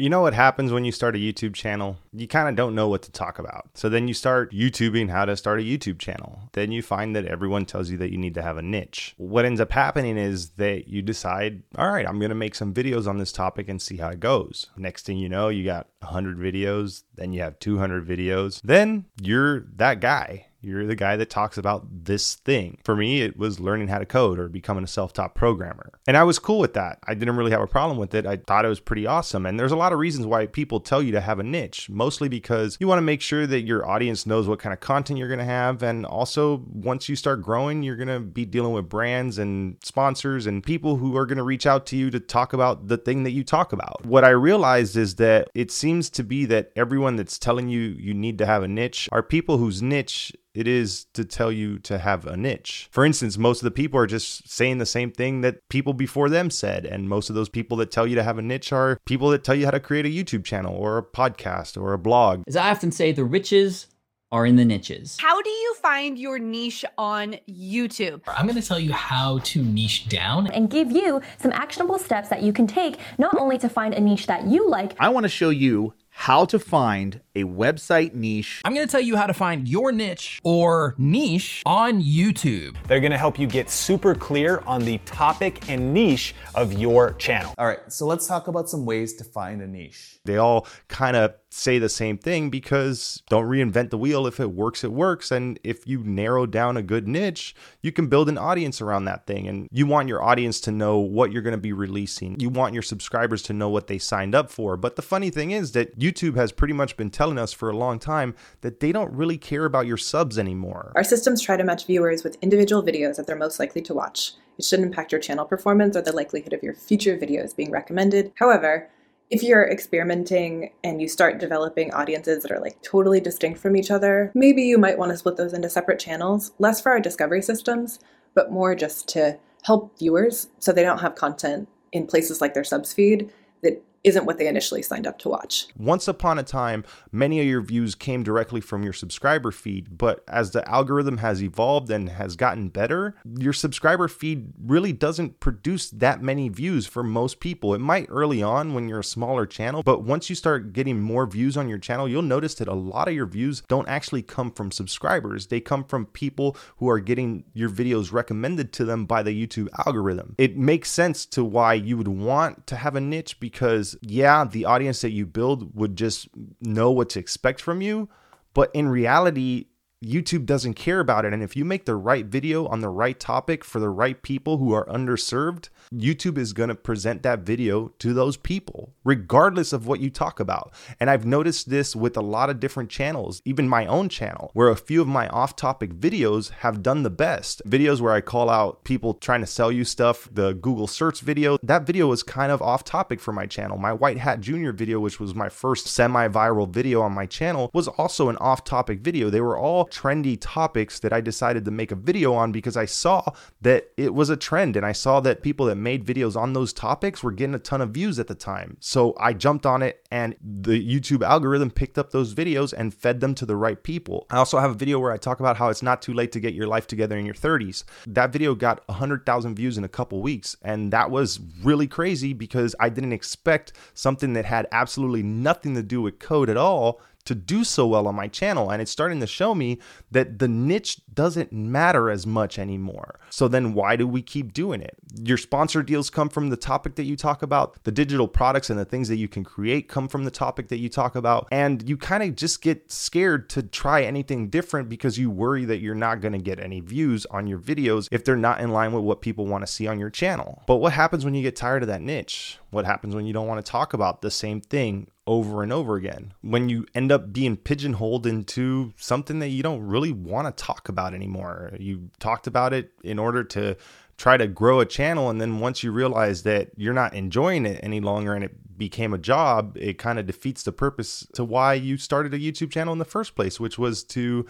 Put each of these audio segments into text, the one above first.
You know what happens when you start a YouTube channel? You kind of don't know what to talk about. So then you start YouTubing how to start a YouTube channel. Then you find that everyone tells you that you need to have a niche. What ends up happening is that you decide, all right, I'm going to make some videos on this topic and see how it goes. Next thing you know, you got 100 videos, then you have 200 videos. Then you're that guy you're the guy that talks about this thing. For me, it was learning how to code or becoming a self taught programmer. And I was cool with that. I didn't really have a problem with it. I thought it was pretty awesome. And there's a lot of reasons why people tell you to have a niche, mostly because you want to make sure that your audience knows what kind of content you're going to have. And also, once you start growing, you're going to be dealing with brands and sponsors and people who are going to reach out to you to talk about the thing that you talk about. What I realized is that it seems to be that everyone that's telling you you need to have a niche are people whose niche it is to tell you to have a niche. For instance, most of the people are just saying the same thing that people before them said. And most of those people that tell you to have a niche are people that tell you how to create a YouTube channel or a podcast or a blog. As I often say, the riches are in the niches. How do you find your niche on YouTube? I'm going to tell you how to niche down and give you some actionable steps that you can take not only to find a niche that you like. I want to show you how to find a website niche. I'm going to tell you how to find your niche or niche on YouTube. They're going to help you get super clear on the topic and niche of your channel. All right, so let's talk about some ways to find a niche. They all kind of say the same thing because don't reinvent the wheel. If it works, it works. And if you narrow down a good niche, you can build an audience around that thing. And you want your audience to know what you're going to be releasing. You want your subscribers to know what they signed up for. But the funny thing is that YouTube has pretty much been telling us for a long time that they don't really care about your subs anymore. Our systems try to match viewers with individual videos that they're most likely to watch. It shouldn't impact your channel performance or the likelihood of your future videos being recommended. However, if you're experimenting and you start developing audiences that are like totally distinct from each other, maybe you might want to split those into separate channels, less for our discovery systems, but more just to help viewers so they don't have content in places like their subs feed that isn't what they initially signed up to watch. Once upon a time, many of your views came directly from your subscriber feed, but as the algorithm has evolved and has gotten better, your subscriber feed really doesn't produce that many views for most people. It might early on when you're a smaller channel, but once you start getting more views on your channel, you'll notice that a lot of your views don't actually come from subscribers. They come from people who are getting your videos recommended to them by the YouTube algorithm. It makes sense to why you would want to have a niche because yeah, the audience that you build would just know what to expect from you. But in reality, YouTube doesn't care about it. And if you make the right video on the right topic for the right people who are underserved, YouTube is going to present that video to those people, regardless of what you talk about. And I've noticed this with a lot of different channels, even my own channel, where a few of my off topic videos have done the best. Videos where I call out people trying to sell you stuff, the Google search video, that video was kind of off topic for my channel. My White Hat Junior video, which was my first semi viral video on my channel, was also an off topic video. They were all trendy topics that I decided to make a video on because I saw that it was a trend and I saw that people that made videos on those topics were getting a ton of views at the time. So I jumped on it and the YouTube algorithm picked up those videos and fed them to the right people. I also have a video where I talk about how it's not too late to get your life together in your 30s. That video got 100,000 views in a couple weeks and that was really crazy because I didn't expect something that had absolutely nothing to do with code at all to do so well on my channel. And it's starting to show me that the niche doesn't matter as much anymore. So then why do we keep doing it? Your sponsor deals come from the topic that you talk about, the digital products and the things that you can create come from the topic that you talk about. And you kind of just get scared to try anything different because you worry that you're not going to get any views on your videos if they're not in line with what people want to see on your channel. But what happens when you get tired of that niche? What happens when you don't want to talk about the same thing over and over again? When you end up being pigeonholed into something that you don't really want to talk about anymore. You talked about it in order to try to grow a channel and then once you realize that you're not enjoying it any longer and it became a job, it kind of defeats the purpose to why you started a YouTube channel in the first place, which was to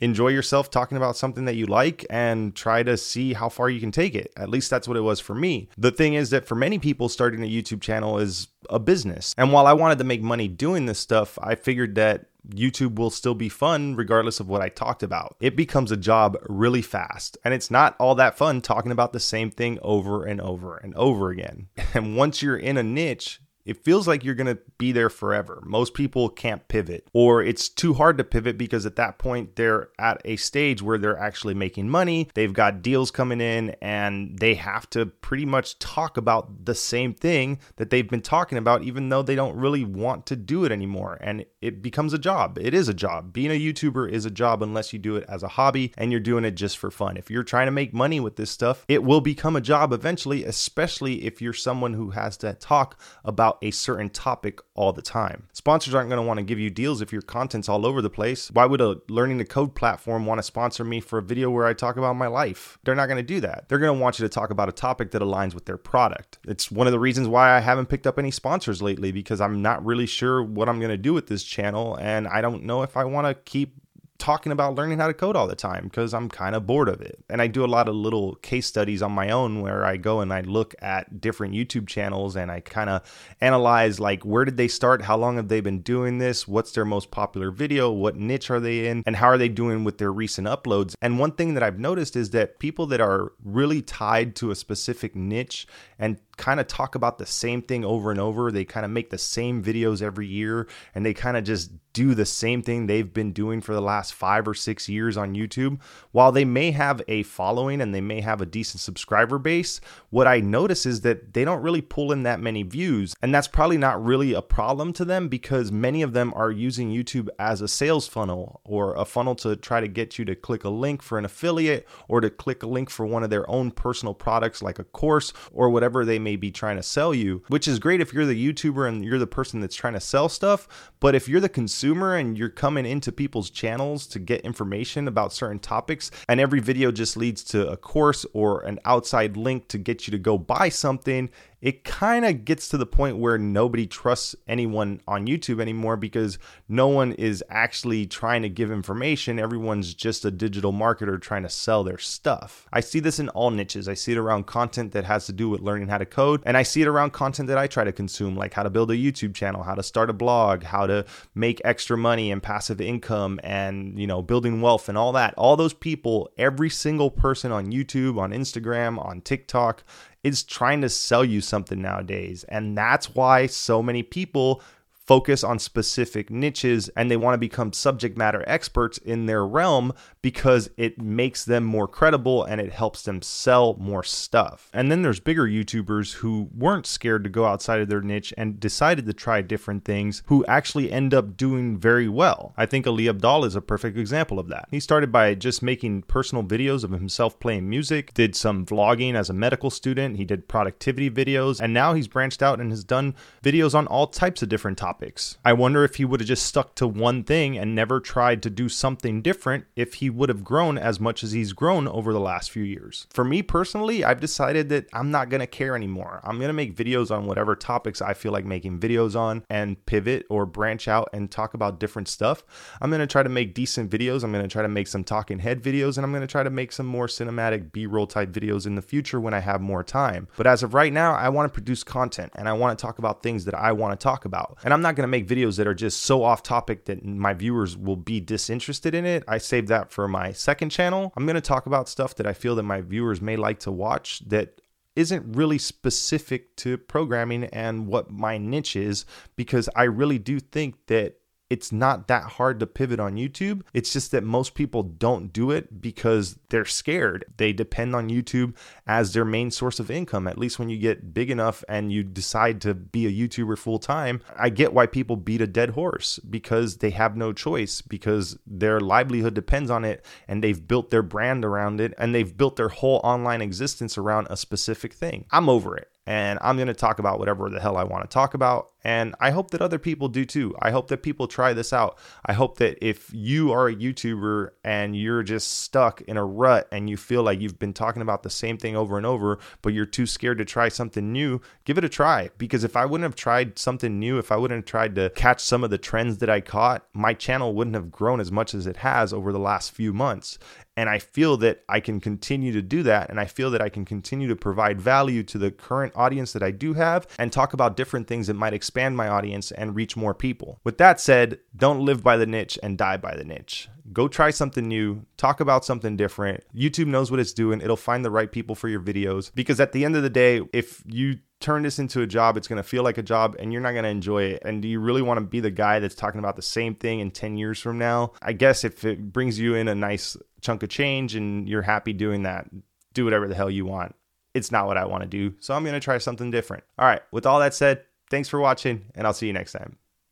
enjoy yourself talking about something that you like and try to see how far you can take it. At least that's what it was for me. The thing is that for many people, starting a YouTube channel is a business. And while I wanted to make money doing this stuff, I figured that YouTube will still be fun regardless of what I talked about. It becomes a job really fast, and it's not all that fun talking about the same thing over and over and over again. And once you're in a niche, it feels like you're going to be there forever. Most people can't pivot, or it's too hard to pivot because at that point they're at a stage where they're actually making money. They've got deals coming in and they have to pretty much talk about the same thing that they've been talking about, even though they don't really want to do it anymore. And it becomes a job. It is a job. Being a YouTuber is a job unless you do it as a hobby and you're doing it just for fun. If you're trying to make money with this stuff, it will become a job eventually, especially if you're someone who has to talk about a certain topic all the time. Sponsors aren't going to want to give you deals if your content's all over the place. Why would a learning to code platform want to sponsor me for a video where I talk about my life? They're not going to do that. They're going to want you to talk about a topic that aligns with their product. It's one of the reasons why I haven't picked up any sponsors lately because I'm not really sure what I'm going to do with this channel and I don't know if I want to keep talking about learning how to code all the time because I'm kind of bored of it. And I do a lot of little case studies on my own where I go and I look at different YouTube channels and I kind of analyze like where did they start? How long have they been doing this? What's their most popular video? What niche are they in? And how are they doing with their recent uploads? And one thing that I've noticed is that people that are really tied to a specific niche and kind of talk about the same thing over and over. They kind of make the same videos every year and they kind of just do the same thing they've been doing for the last five or six years on YouTube. While they may have a following and they may have a decent subscriber base, what I notice is that they don't really pull in that many views. And that's probably not really a problem to them because many of them are using YouTube as a sales funnel or a funnel to try to get you to click a link for an affiliate or to click a link for one of their own personal products like a course or whatever they may be trying to sell you, which is great if you're the YouTuber and you're the person that's trying to sell stuff. But if you're the consumer and you're coming into people's channels to get information about certain topics, and every video just leads to a course or an outside link to get you to go buy something, it kind of gets to the point where nobody trusts anyone on YouTube anymore because no one is actually trying to give information. Everyone's just a digital marketer trying to sell their stuff. I see this in all niches. I see it around content that has to do with learning how to code, and I see it around content that I try to consume, like how to build a YouTube channel, how to start a blog, how to make extra money and passive income, and you know, building wealth and all that. All those people, every single person on YouTube, on Instagram, on TikTok, is trying to sell you something nowadays. And that's why so many people focus on specific niches and they want to become subject matter experts in their realm because it makes them more credible and it helps them sell more stuff. And then there's bigger YouTubers who weren't scared to go outside of their niche and decided to try different things who actually end up doing very well. I think Ali Abdaal is a perfect example of that. He started by just making personal videos of himself playing music, did some vlogging as a medical student, he did productivity videos, and now he's branched out and has done videos on all types of different topics topics. I wonder if he would have just stuck to one thing and never tried to do something different if he would have grown as much as he's grown over the last few years. For me personally, I've decided that I'm not going to care anymore. I'm going to make videos on whatever topics I feel like making videos on and pivot or branch out and talk about different stuff. I'm going to try to make decent videos. I'm going to try to make some talking head videos and I'm going to try to make some more cinematic B roll type videos in the future when I have more time. But as of right now, I want to produce content and I want to talk about things that I want to talk about. And I'm not going to make videos that are just so off topic that my viewers will be disinterested in it. I save that for my second channel. I'm going to talk about stuff that I feel that my viewers may like to watch that isn't really specific to programming and what my niche is because I really do think that it's not that hard to pivot on YouTube. It's just that most people don't do it because they're scared. They depend on YouTube as their main source of income, at least when you get big enough and you decide to be a YouTuber full time. I get why people beat a dead horse because they have no choice, because their livelihood depends on it and they've built their brand around it and they've built their whole online existence around a specific thing. I'm over it and I'm going to talk about whatever the hell I want to talk about. And I hope that other people do too. I hope that people try this out. I hope that if you are a YouTuber and you're just stuck in a rut and you feel like you've been talking about the same thing over and over, but you're too scared to try something new, give it a try. Because if I wouldn't have tried something new, if I wouldn't have tried to catch some of the trends that I caught, my channel wouldn't have grown as much as it has over the last few months. And I feel that I can continue to do that. And I feel that I can continue to provide value to the current audience that I do have and talk about different things that might expand my audience and reach more people. With that said, don't live by the niche and die by the niche. Go try something new, talk about something different. YouTube knows what it's doing, it'll find the right people for your videos. Because at the end of the day, if you turn this into a job, it's going to feel like a job and you're not going to enjoy it. And do you really want to be the guy that's talking about the same thing in 10 years from now? I guess if it brings you in a nice chunk of change and you're happy doing that, do whatever the hell you want. It's not what I want to do. So I'm going to try something different. All right. With all that said, thanks for watching and I'll see you next time.